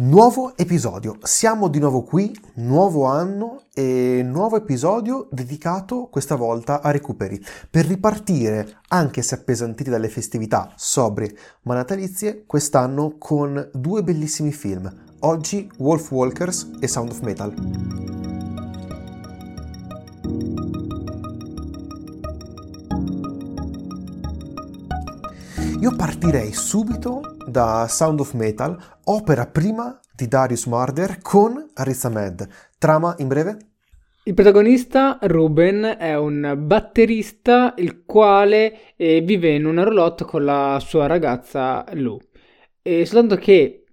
Nuovo episodio, siamo di nuovo qui, nuovo anno e nuovo episodio dedicato questa volta a recuperi, per ripartire, anche se appesantiti dalle festività sobrie ma natalizie, quest'anno con due bellissimi film, oggi Wolf Walkers e Sound of Metal. Io partirei subito da Sound of Metal, opera prima di Darius Marder con Riz Ahmed. Trama in breve? Il protagonista, Ruben, è un batterista il quale eh, vive in una roulotte con la sua ragazza Lou. E soltanto che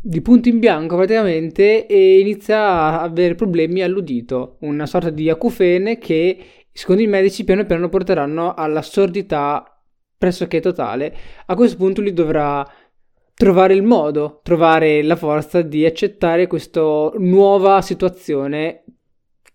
di punto in bianco praticamente inizia a avere problemi all'udito, una sorta di acufene che secondo i medici piano piano porteranno alla sordità pressoché totale. A questo punto lui dovrà trovare il modo, trovare la forza di accettare questa nuova situazione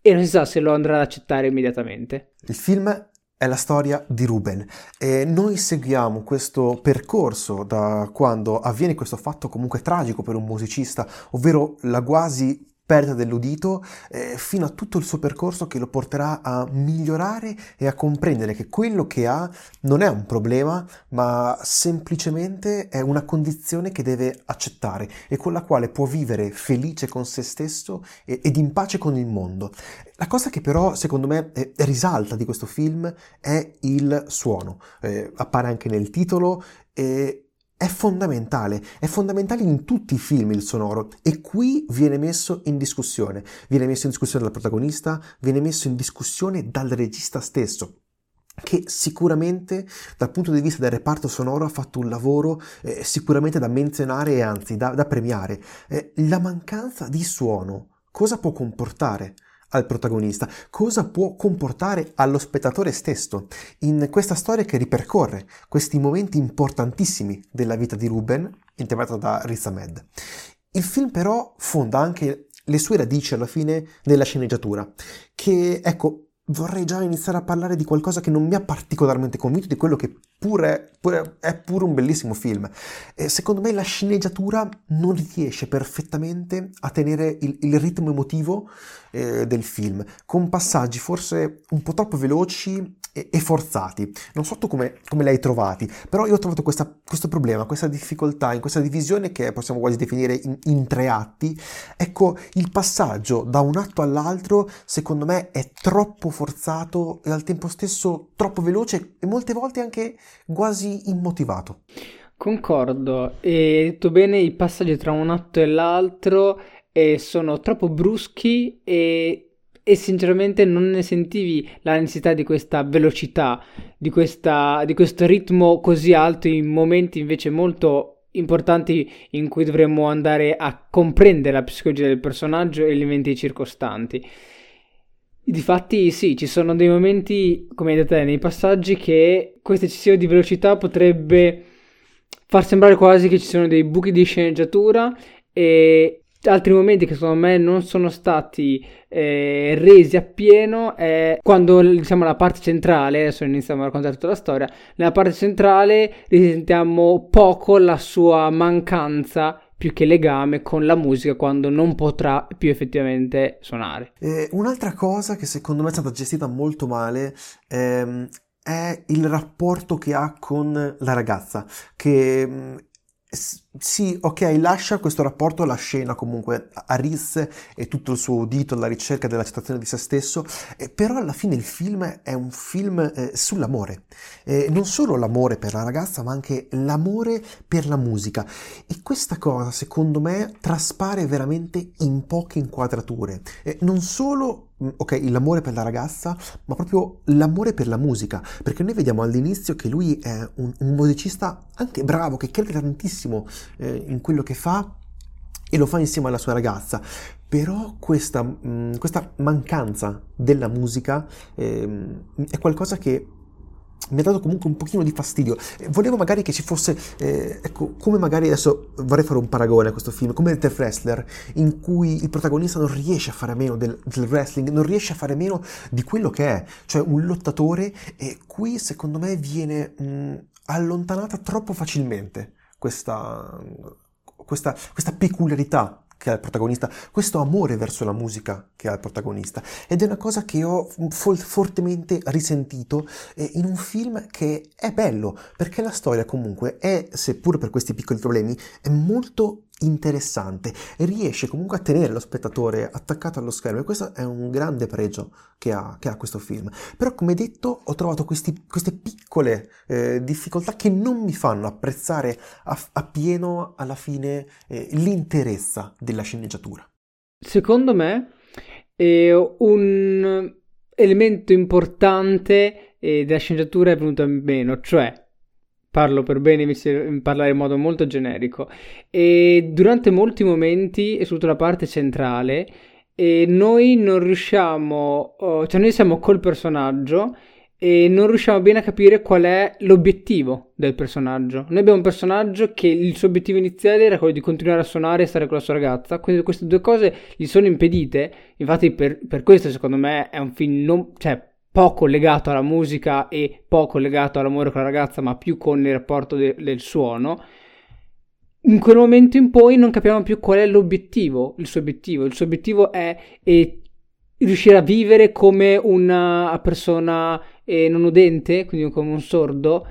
e non si sa se lo andrà ad accettare immediatamente. Il film è la storia di Ruben e noi seguiamo questo percorso da quando avviene questo fatto comunque tragico per un musicista, ovvero la quasi perdita dell'udito eh, fino a tutto il suo percorso che lo porterà a migliorare e a comprendere che quello che ha non è un problema, ma semplicemente è una condizione che deve accettare e con la quale può vivere felice con se stesso e, ed in pace con il mondo. La cosa che però secondo me eh, risalta di questo film è il suono, eh, appare anche nel titolo e è fondamentale, è fondamentale in tutti i film il sonoro e qui viene messo in discussione, viene messo in discussione dal protagonista, viene messo in discussione dal regista stesso che sicuramente dal punto di vista del reparto sonoro ha fatto un lavoro eh, sicuramente da menzionare e anzi da, da premiare. Eh, la mancanza di suono cosa può comportare? Al protagonista, cosa può comportare allo spettatore stesso in questa storia che ripercorre questi momenti importantissimi della vita di Ruben, interpretato da Riz Ahmed. Il film però fonda anche le sue radici alla fine nella sceneggiatura, che ecco vorrei già iniziare a parlare di qualcosa che non mi ha particolarmente convinto, di quello che pure, pure è pure un bellissimo film. E secondo me la sceneggiatura non riesce perfettamente a tenere il, il ritmo emotivo eh, del film, con passaggi forse un po' troppo veloci e, e forzati. Non so tu come, come li hai trovati, però io ho trovato questa, questo problema, questa difficoltà in questa divisione che possiamo quasi definire in, in tre atti. Ecco, il passaggio da un atto all'altro secondo me è troppo forzato e al tempo stesso troppo veloce e molte volte anche quasi immotivato. Concordo, e detto bene, i passaggi tra un atto e l'altro eh, sono troppo bruschi e, e, sinceramente non ne sentivi la necessità di questa velocità, di, questa, di questo ritmo così alto in momenti invece molto importanti in cui dovremmo andare a comprendere la psicologia del personaggio e gli eventi circostanti. Difatti sì, ci sono dei momenti, come hai detto nei passaggi che questo eccessivo di velocità potrebbe far sembrare quasi che ci siano dei buchi di sceneggiatura e altri momenti che secondo me non sono stati eh, resi appieno è quando diciamo la parte centrale adesso iniziamo a raccontare tutta la storia nella parte centrale risentiamo poco la sua mancanza più che legame con la musica quando non potrà più effettivamente suonare. Eh, un'altra cosa che secondo me è stata gestita molto male ehm, è il rapporto che ha con la ragazza, che mm, sì, ok, lascia questo rapporto alla scena comunque a Riz e tutto il suo udito alla ricerca dell'accettazione di se stesso, eh, però alla fine il film è un film eh, sull'amore, eh, non solo l'amore per la ragazza ma anche l'amore per la musica. E questa cosa secondo me traspare veramente in poche inquadrature, eh, non solo ok, l'amore per la ragazza, ma proprio l'amore per la musica, perché noi vediamo all'inizio che lui è un, un musicista anche bravo, che crede tantissimo eh, in quello che fa e lo fa insieme alla sua ragazza, però questa, mh, mm, questa mancanza della musica eh, è qualcosa che mi ha dato comunque un pochino di fastidio. Volevo magari che ci fosse, eh, ecco, come magari adesso vorrei fare un paragone a questo film, come The Wrestler, in cui il protagonista non riesce a fare meno del, del, wrestling, non riesce a fare meno di quello che è, cioè un lottatore, e qui secondo me viene mh, allontanata troppo facilmente questa questa, questa peculiarità che ha il protagonista, questo amore verso la musica che ha il protagonista. Ed è una cosa che ho fo- fortemente risentito eh, in un film che è bello, perché la storia comunque è, seppur per questi piccoli problemi, è molto interessante riesce comunque a tenere lo spettatore attaccato allo schermo e questo è un grande pregio che ha, che ha questo film. Però come detto ho trovato questi, queste piccole eh, difficoltà che non mi fanno apprezzare a, a alla fine eh, l'interezza della sceneggiatura. Secondo me è un elemento importante eh, della sceneggiatura è venuto meno, cioè parlo per bene, mi parlare in modo molto generico. E durante molti momenti, e soprattutto la parte centrale, e noi non riusciamo, cioè noi siamo col personaggio e non riusciamo bene a capire qual è l'obiettivo del personaggio. Noi abbiamo un personaggio che il suo obiettivo iniziale era quello di continuare a suonare e stare con la sua ragazza, quindi queste due cose gli sono impedite. Infatti, per, per questo, secondo me, è un film non, cioè, poco legato alla musica e poco legato all'amore con la ragazza, ma più con il rapporto de- del suono. In quel momento in poi non capiamo più qual è l'obiettivo, il suo obiettivo. Il suo obiettivo è, è riuscire a vivere come una persona eh, non udente, quindi come un sordo.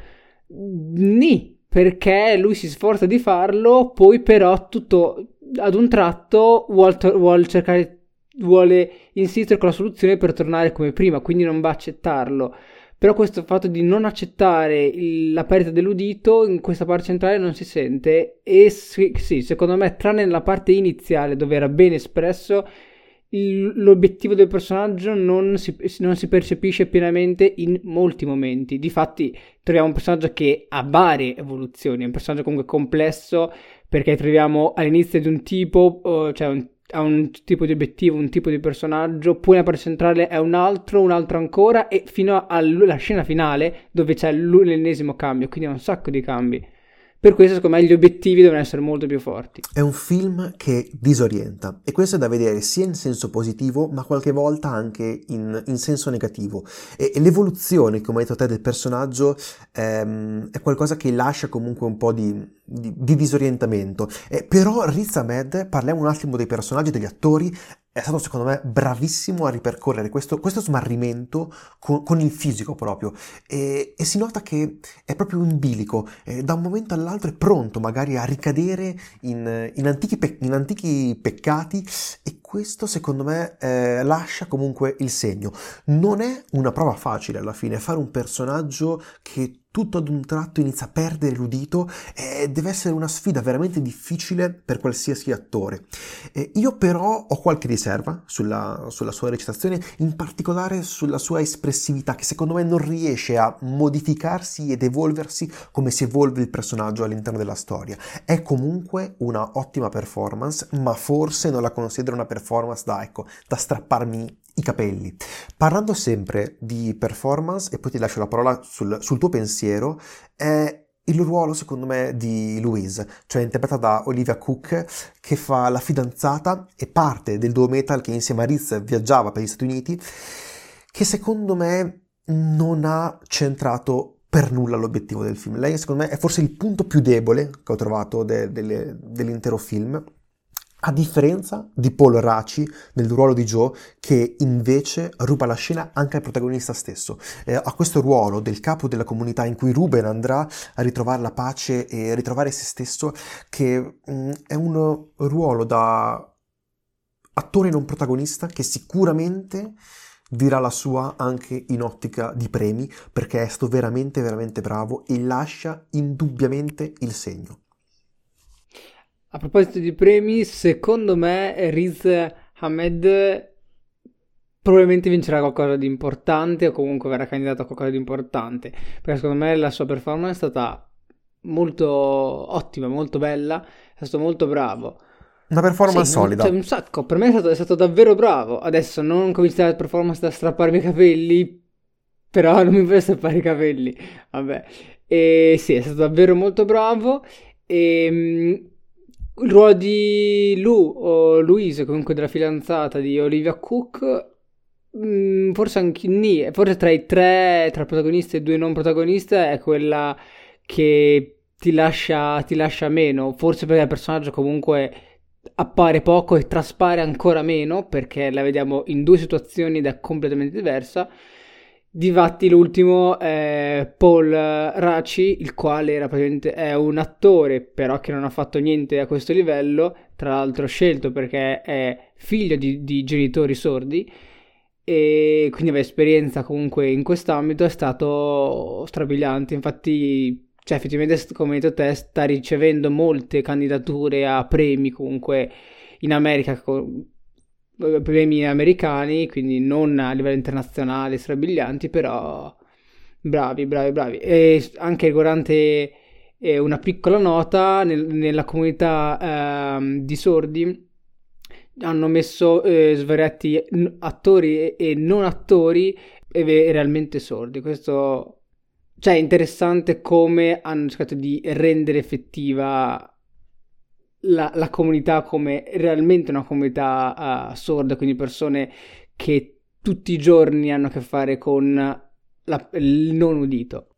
Ni, perché lui si sforza di farlo, poi però tutto ad un tratto vuole, vuole cercare vuole insistere con la soluzione per tornare come prima, quindi non va a accettarlo. Però questo fatto di non accettare il, la perdita dell'udito in questa parte centrale non si sente e sì, sì, secondo me tranne nella parte iniziale dove era ben espresso il, l'obiettivo del personaggio non si, non si, percepisce pienamente in molti momenti. Difatti troviamo un personaggio che ha varie evoluzioni, è un personaggio comunque complesso perché troviamo all'inizio di un tipo, uh, cioè un ha un tipo di obiettivo, un tipo di personaggio, poi la parte centrale è un altro, un altro ancora e fino alla scena finale dove c'è l'ennesimo cambio, quindi ha un sacco di cambi. Per questo, secondo me, gli obiettivi devono essere molto più forti. È un film che disorienta e questo è da vedere sia in senso positivo, ma qualche volta anche in, in senso negativo. E, e, l'evoluzione, come hai detto te, del personaggio ehm, è qualcosa che lascia comunque un po' di, di, di disorientamento. Eh, però Riz Ahmed, parliamo un attimo dei personaggi, degli attori, è stato secondo me bravissimo a ripercorrere questo, questo smarrimento con, con, il fisico proprio. E, e, si nota che è proprio in bilico, eh, da un momento all'altro è pronto magari a ricadere in, in, antichi, pe- in antichi, peccati e questo secondo me eh, lascia comunque il segno. Non è una prova facile alla fine fare un personaggio che tutto ad un tratto inizia a perdere l'udito e deve essere una sfida veramente difficile per qualsiasi attore. E io però ho qualche riserva sulla, sulla sua recitazione, in particolare sulla sua espressività, che secondo me non riesce a modificarsi ed evolversi come si evolve il personaggio all'interno della storia. È comunque una ottima performance, ma forse non la considero una performance da, ecco, da strapparmi i capelli. Parlando sempre di performance, e poi ti lascio la parola sul, sul tuo pensiero, è il ruolo, secondo me, di Louise, cioè interpretata da Olivia Cook, che fa la fidanzata e parte del duo metal che insieme a Riz viaggiava per gli Stati Uniti, che secondo me non ha centrato per nulla l'obiettivo del film. Lei, secondo me, è forse il punto più debole che ho trovato de- de- dell'intero film a differenza di Paul Raci nel ruolo di Joe, che invece ruba la scena anche al protagonista stesso. Eh, ha questo ruolo del capo della comunità in cui Ruben andrà a ritrovare la pace e ritrovare se stesso, che mh, mm, è un ruolo da attore non protagonista che sicuramente dirà la sua anche in ottica di premi, perché è stato veramente, veramente bravo e lascia indubbiamente il segno. A proposito di premi, secondo me Riz Ahmed probabilmente vincerà qualcosa di importante o comunque verrà candidato a qualcosa di importante, perché secondo me la sua performance è stata molto ottima, molto bella, è stato molto bravo. Una performance sì, solida. Cioè, un sacco, per me è stato, è stato davvero bravo. Adesso non cominciare la performance da strapparmi i capelli, però non mi puoi strappare i capelli. Vabbè. E sì, è stato davvero molto bravo. E ehm, il ruolo di Lou o Louise, comunque della fidanzata di Olivia Cook, mm, forse anche Ni, forse tra i tre, tra protagonista e due non protagoniste, è quella che ti lascia, ti lascia meno, forse perché il personaggio comunque appare poco e traspare ancora meno perché la vediamo in due situazioni è completamente diversa. Difatti l'ultimo è Paul Raci, il quale era praticamente è un attore, però che non ha fatto niente a questo livello, tra l'altro scelto perché è figlio di, di genitori sordi e quindi aveva esperienza comunque in quest'ambito, è stato strabiliante, infatti cioè effettivamente come hai detto te sta ricevendo molte candidature a premi comunque in America premi americani quindi non a livello internazionale strabilianti però bravi bravi bravi. E anche riguardante eh, una piccola nota nel, nella comunità eh, di sordi hanno messo eh, svariati attori e, e non attori e realmente sordi. Questo cioè, è interessante come hanno cercato di rendere effettiva la, la comunità come realmente una comunità uh, sorda, quindi persone che tutti i giorni hanno a che fare con la, il non udito.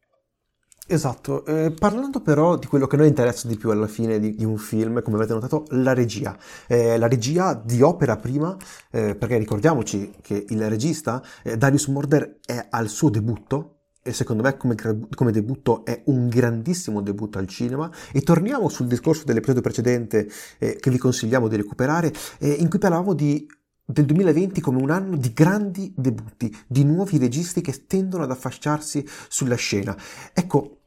Esatto, eh, parlando però di quello che noi interessa di più alla fine di, di un film, come avete notato, la regia. Eh, la regia di opera prima, eh, perché ricordiamoci che il regista, eh, Darius Morder, è al suo debutto, e secondo me come, come, debutto è un grandissimo debutto al cinema e torniamo sul discorso dell'episodio precedente eh, che vi consigliamo di recuperare eh, in cui parlavamo di, del 2020 come un anno di grandi debutti, di nuovi registi che tendono ad affacciarsi sulla scena. Ecco,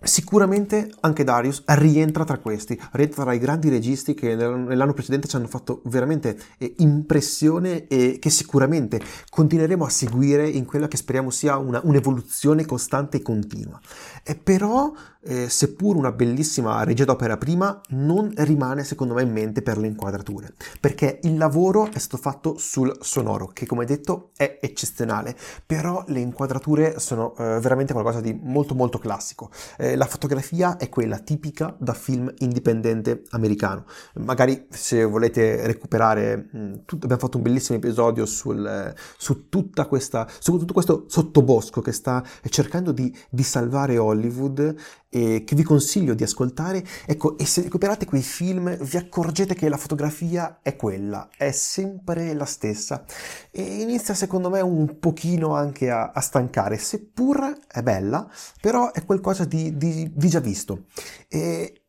Sicuramente anche Darius rientra tra questi, rientra tra i grandi registi che nell'anno precedente ci hanno fatto veramente eh, impressione e che sicuramente continueremo a seguire in quella che speriamo sia una, un'evoluzione costante e continua. E però eh, seppur una bellissima regia d'opera prima, non rimane secondo me in mente per le inquadrature, perché il lavoro è stato fatto sul sonoro, che come detto è eccezionale, però le inquadrature sono eh, veramente qualcosa di molto molto classico. Eh, la fotografia è quella tipica da film indipendente americano. Magari se volete recuperare, mh, tut- abbiamo fatto un bellissimo episodio sul, su, tutta questa, su tutto questo sottobosco che sta cercando di, di salvare Hollywood e che vi consiglio di ascoltare. Ecco, e se recuperate quei film vi accorgete che la fotografia è quella, è sempre la stessa e inizia secondo me un pochino anche a, a stancare, seppur è bella, però è qualcosa di, di, di già visto. E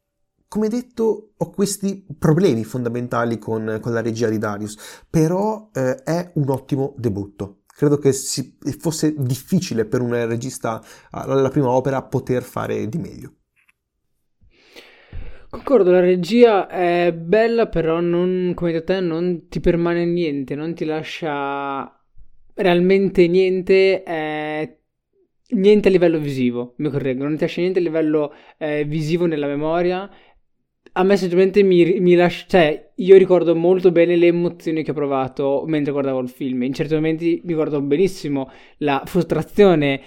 come detto, ho questi problemi fondamentali con, con la regia di Darius, però eh, è un ottimo debutto credo che si, fosse difficile per un regista alla prima opera poter fare di meglio. Concordo, la regia è bella, però non, come detto te, non ti permane niente, non ti lascia realmente niente, eh, niente a livello visivo, mi correggo, non ti lascia niente a livello eh, visivo nella memoria a me semplicemente mi, mi lascia, cioè io ricordo molto bene le emozioni che ho provato mentre guardavo il film, in certi momenti ricordo benissimo la frustrazione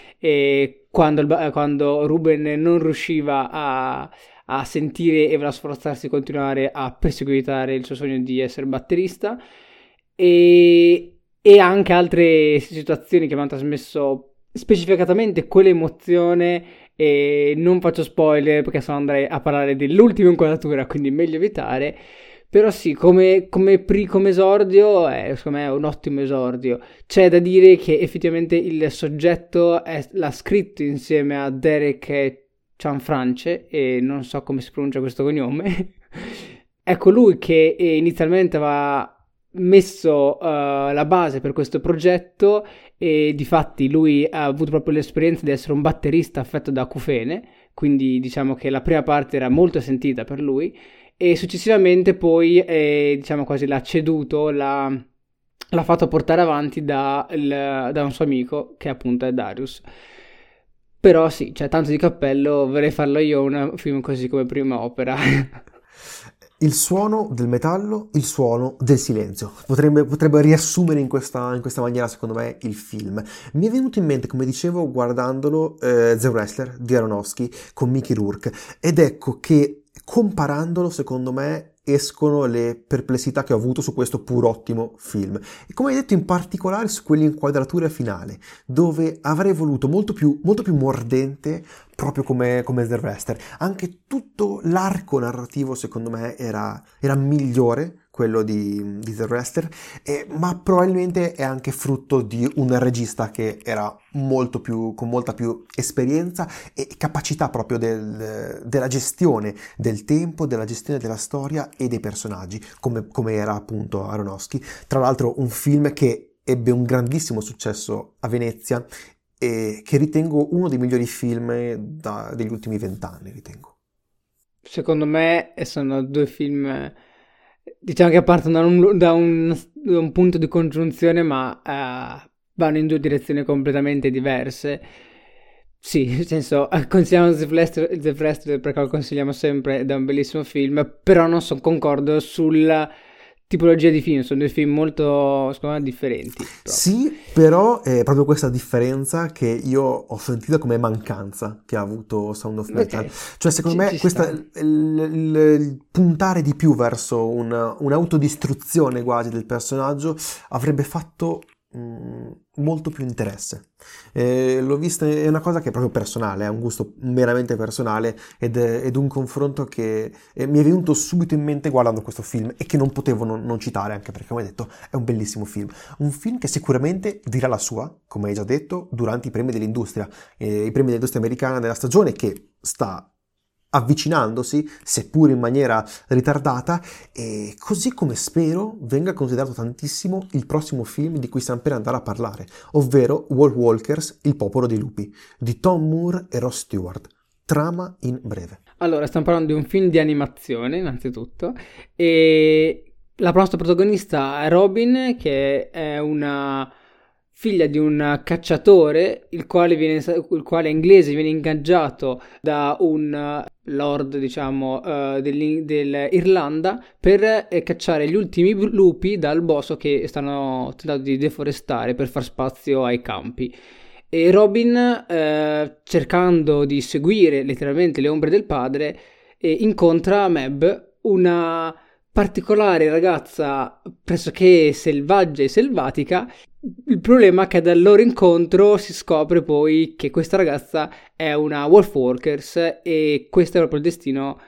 quando, quando Ruben non riusciva a, a sentire e voleva sforzarsi di continuare a perseguitare il suo sogno di essere batterista. E, e anche altre situazioni che mi hanno trasmesso specificatamente quell'emozione e non faccio spoiler perché sennò andrei a parlare dell'ultima inquadratura, quindi meglio evitare. Però sì, come, come, pri, come esordio, è, secondo me è un ottimo esordio. C'è da dire che effettivamente il soggetto è, l'ha scritto insieme a Derek Cianfrance, e non so come si pronuncia questo cognome. è colui che inizialmente aveva messo uh, la base per questo progetto e di fatti lui ha avuto proprio l'esperienza di essere un batterista affetto da acufene, quindi diciamo che la prima parte era molto sentita per lui e successivamente poi eh, diciamo quasi l'ha ceduto, l'ha, l'ha fatto portare avanti da, il, da, un suo amico che appunto è Darius. Però sì, cioè, tanto di cappello, vorrei farlo io un film così come prima opera. il suono del metallo, il suono del silenzio. Potrebbe, potrebbe riassumere in questa, in questa, maniera, secondo me, il film. Mi è venuto in mente, come dicevo, guardandolo, eh, The Wrestler di Aronofsky con Mickey Rourke. Ed ecco che comparandolo, secondo me, escono le perplessità che ho avuto su questo pur ottimo film. E come hai detto in particolare su quell'inquadratura finale, dove avrei voluto molto più, molto più mordente, proprio come, come The Rester. Anche tutto l'arco narrativo, secondo me, era, era migliore quello di, di The Wrestler, eh, ma probabilmente è anche frutto di un regista che era molto più, con molta più esperienza e capacità proprio del, della gestione del tempo, della gestione della storia e dei personaggi, come, come era appunto Aronofsky. Tra l'altro un film che ebbe un grandissimo successo a Venezia e che ritengo uno dei migliori film da, degli ultimi vent'anni, ritengo. Secondo me sono due film diciamo che partono da un, da un, da un punto di congiunzione, ma uh, vanno in due direzioni completamente diverse. Sì, nel senso, consigliamo The Flash perché lo consigliamo sempre ed è un bellissimo film, però non sono concordo sulla tipologia di film, sono due film molto, secondo me, differenti. Proprio. Sì, però è proprio questa differenza che io ho sentito come mancanza che ha avuto Sound of Metal. Okay. Cioè, secondo ci, me, questa, il, il, il, puntare di più verso una, un'autodistruzione quasi del personaggio avrebbe fatto molto più interesse. Eh, l'ho vista, è una cosa che è proprio personale, è un gusto meramente personale ed, ed un confronto che eh, mi è venuto subito in mente guardando questo film e che non potevo non, non, citare anche perché, come detto, è un bellissimo film. Un film che sicuramente dirà la sua, come hai già detto, durante i premi dell'industria, eh, i premi dell'industria americana della stagione che sta avvicinandosi, seppur in maniera ritardata, e così come spero venga considerato tantissimo il prossimo film di cui stiamo per andare a parlare, ovvero Wall Walkers, Il popolo dei lupi, di Tom Moore e Ross Stewart. Trama in breve. Allora, stiamo parlando di un film di animazione, innanzitutto, e la nostra protagonista è Robin, che è una figlia di un cacciatore, il quale, viene, il quale inglese, viene ingaggiato da un lord, diciamo, uh, dell'Irlanda per eh, cacciare gli ultimi lupi dal bosco che stanno tentando di deforestare per far spazio ai campi. E Robin, eh, cercando di seguire letteralmente le ombre del padre, eh, incontra Meb, una particolare ragazza pressoché selvaggia e selvatica. Il problema è che dal loro incontro si scopre poi che questa ragazza è una Wolf Walkers e questo è proprio il destino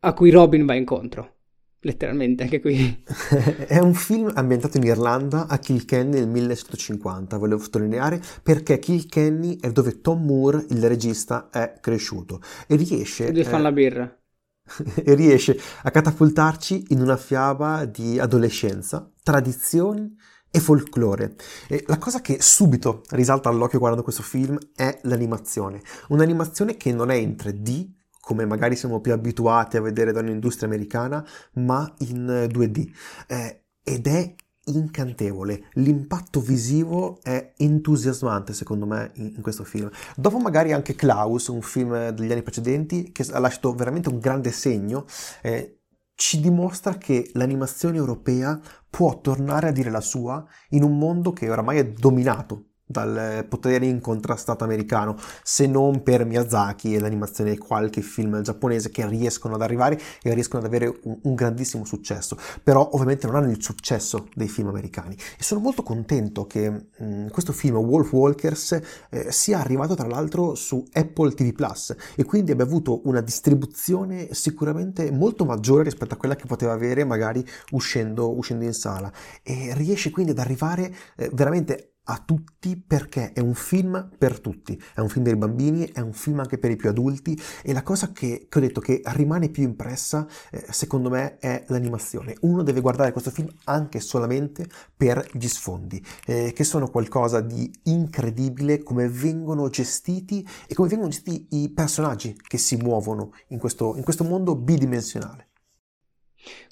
a cui Robin va incontro. Letteralmente, anche qui. è un film ambientato in Irlanda a Kilkenny nel 1950, volevo sottolineare, perché Kilkenny è dove Tom Moore, il regista, è cresciuto e riesce... E dove fanno eh, la birra e riesce a catapultarci in una fiaba di adolescenza, tradizioni e folklore. E la cosa che subito risalta all'occhio guardando questo film è l'animazione. Un'animazione che non è in 3D, come magari siamo più abituati a vedere da un'industria americana, ma in 2D. Eh, ed è incantevole. L'impatto visivo è entusiasmante, secondo me, in, in, questo film. Dopo magari anche Klaus, un film degli anni precedenti, che ha lasciato veramente un grande segno, eh, ci dimostra che l'animazione europea può tornare a dire la sua in un mondo che oramai è dominato dal potere incontrastato americano, se non per Miyazaki e l'animazione di qualche film giapponese che riescono ad arrivare e riescono ad avere un, un, grandissimo successo, però ovviamente non hanno il successo dei film americani. E sono molto contento che mh, mm, questo film Wolf Walkers eh, sia arrivato tra l'altro su Apple TV Plus e quindi abbia avuto una distribuzione sicuramente molto maggiore rispetto a quella che poteva avere magari uscendo, uscendo in sala e riesce quindi ad arrivare eh, veramente a tutti perché è un film per tutti, è un film per i bambini, è un film anche per i più adulti e la cosa che, che ho detto che rimane più impressa eh, secondo me è l'animazione. Uno deve guardare questo film anche solamente per gli sfondi, eh, che sono qualcosa di incredibile come vengono gestiti e come vengono gestiti i personaggi che si muovono in questo, in questo mondo bidimensionale.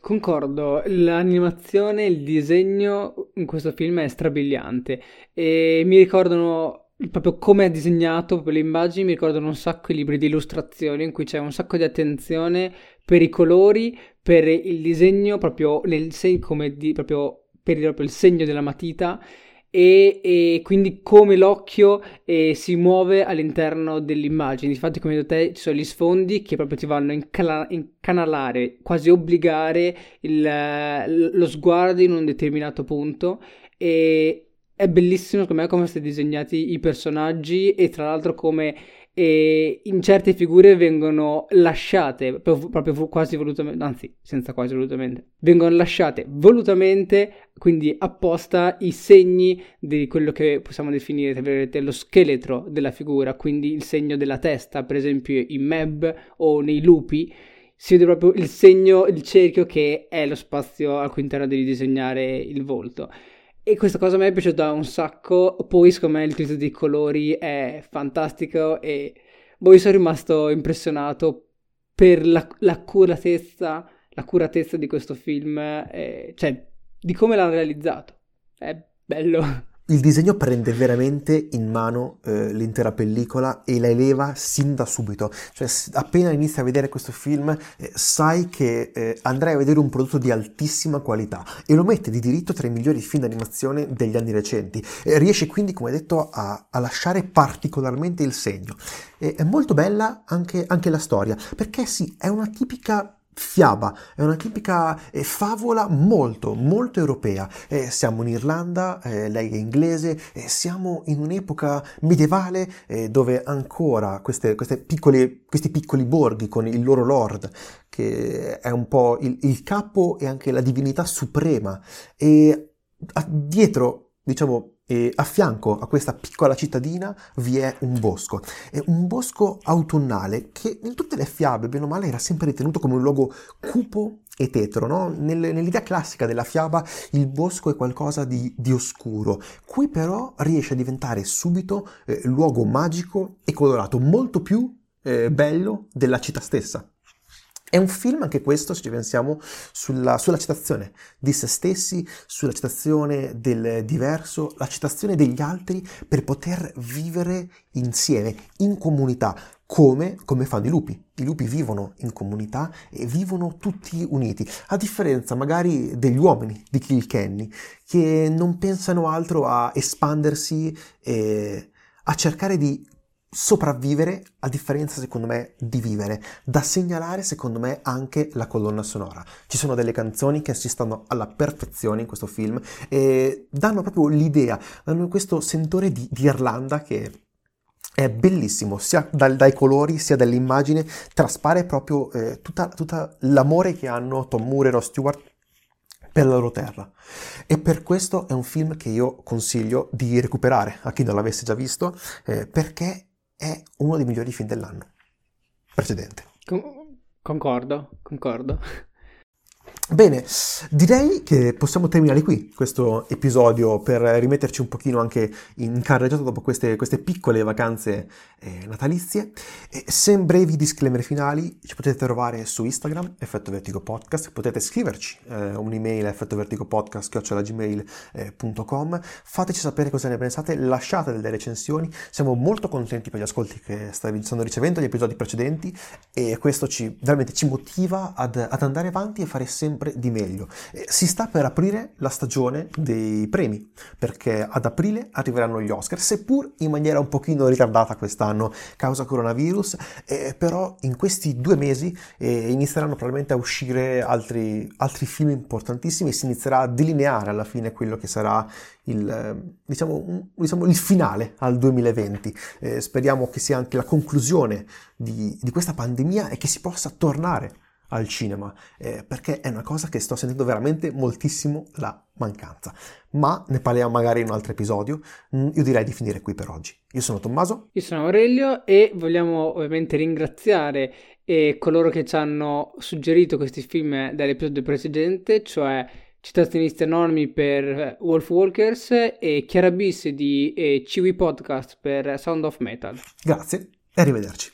Concordo, l'animazione, il disegno in questo film è strabiliante e mi ricordano proprio come è disegnato, proprio le immagini mi ricordano un sacco i libri di illustrazione in cui c'è un sacco di attenzione per i colori, per il disegno, proprio nel come di, proprio per proprio il segno della matita e, e quindi come l'occhio eh, si muove all'interno dell'immagine. Infatti, come detto ci sono gli sfondi che proprio ti vanno a incala- incanalare, quasi obbligare il, lo sguardo in un determinato punto e è bellissimo secondo me come sono disegnati i personaggi e tra l'altro come e in certe figure vengono lasciate proprio, quasi volutamente, anzi senza quasi volutamente, vengono lasciate volutamente, quindi apposta i segni di quello che possiamo definire tra virgolette, lo scheletro della figura, quindi il segno della testa, per esempio in Meb o nei lupi si vede proprio il segno, il cerchio che è lo spazio al cui interno devi disegnare il volto. E questa cosa me è piaciuta un sacco. Poi, secondo me, il utilizzo dei colori è fantastico. E poi sono rimasto impressionato per la, l'accuratezza, l'accuratezza di questo film, eh, cioè di come l'hanno realizzato. È bello. Il disegno prende veramente in mano eh, l'intera pellicola e la eleva sin da subito. Cioè, appena inizi a vedere questo film, eh, sai che eh, andrai a vedere un prodotto di altissima qualità e lo mette di diritto tra i migliori film d'animazione degli anni recenti. riesce quindi, come detto, a, a lasciare particolarmente il segno. è molto bella anche, anche la storia, perché sì, è una tipica fiaba, è una tipica eh, favola molto, molto europea. Eh, siamo in Irlanda, eh, lei è inglese, eh, siamo in un'epoca medievale eh, dove ancora queste, queste piccole, questi piccoli borghi con il loro lord, che è un po' il, il capo e anche la divinità suprema, e dietro, diciamo, e a fianco a questa piccola cittadina vi è un bosco, è un bosco autunnale che in tutte le fiabe, bene o male, era sempre ritenuto come un luogo cupo e tetro, no? Nel, nell'idea classica della fiaba il bosco è qualcosa di, di oscuro, qui però riesce a diventare subito eh, luogo magico e colorato, molto più eh, bello della città stessa. È un film anche questo, se ci pensiamo, sulla, sulla citazione di se stessi, sulla citazione del diverso, la citazione degli altri per poter vivere insieme, in comunità, come, come, fanno i lupi. I lupi vivono in comunità e vivono tutti uniti, a differenza magari degli uomini di Kilkenny, che non pensano altro a espandersi e a cercare di sopravvivere a differenza secondo me di vivere da segnalare secondo me anche la colonna sonora ci sono delle canzoni che si stanno alla perfezione in questo film e danno proprio l'idea danno questo sentore di, di Irlanda che è bellissimo sia dal, dai colori sia dall'immagine traspare proprio eh, tutta l'amore che hanno Tom Moore e Ross Stewart per la loro terra. E per questo è un film che io consiglio di recuperare a chi non l'avesse già visto, eh, perché è uno dei migliori film dell'anno precedente. Con- concordo, concordo. Bene, direi che possiamo terminare qui questo episodio per rimetterci un pochino anche in carreggiata dopo queste, queste piccole vacanze eh, natalizie. E se brevi disclaimer finali ci potete trovare su Instagram, Effetto Vertigo Podcast, potete scriverci eh, un'email a effettovertigopodcast.gmail.com eh, fateci sapere cosa ne pensate, lasciate delle recensioni, siamo molto contenti per gli ascolti che stanno ricevendo gli episodi precedenti e questo ci, veramente ci motiva ad, ad andare avanti e fare sempre sempre di meglio. Si sta per aprire la stagione dei premi, perché ad aprile arriveranno gli Oscar, seppur in maniera un pochino ritardata quest'anno causa coronavirus, eh, però in questi due mesi eh, inizieranno probabilmente a uscire altri, altri film importantissimi e si inizierà a delineare alla fine quello che sarà il, diciamo, diciamo, il finale al 2020. Eh, speriamo che sia anche la conclusione di, di questa pandemia e che si possa tornare al cinema, eh, perché è una cosa che sto sentendo veramente moltissimo la mancanza. Ma ne parliamo magari in un altro episodio. Mm, io direi di finire qui per oggi. Io sono Tommaso. Io sono Aurelio e vogliamo ovviamente ringraziare eh, coloro che ci hanno suggerito questi film dall'episodio precedente, cioè Citazionisti Anonimi per Wolf Walkers e Chiara Bis di eh, Ciwi Podcast per Sound of Metal. Grazie e arrivederci.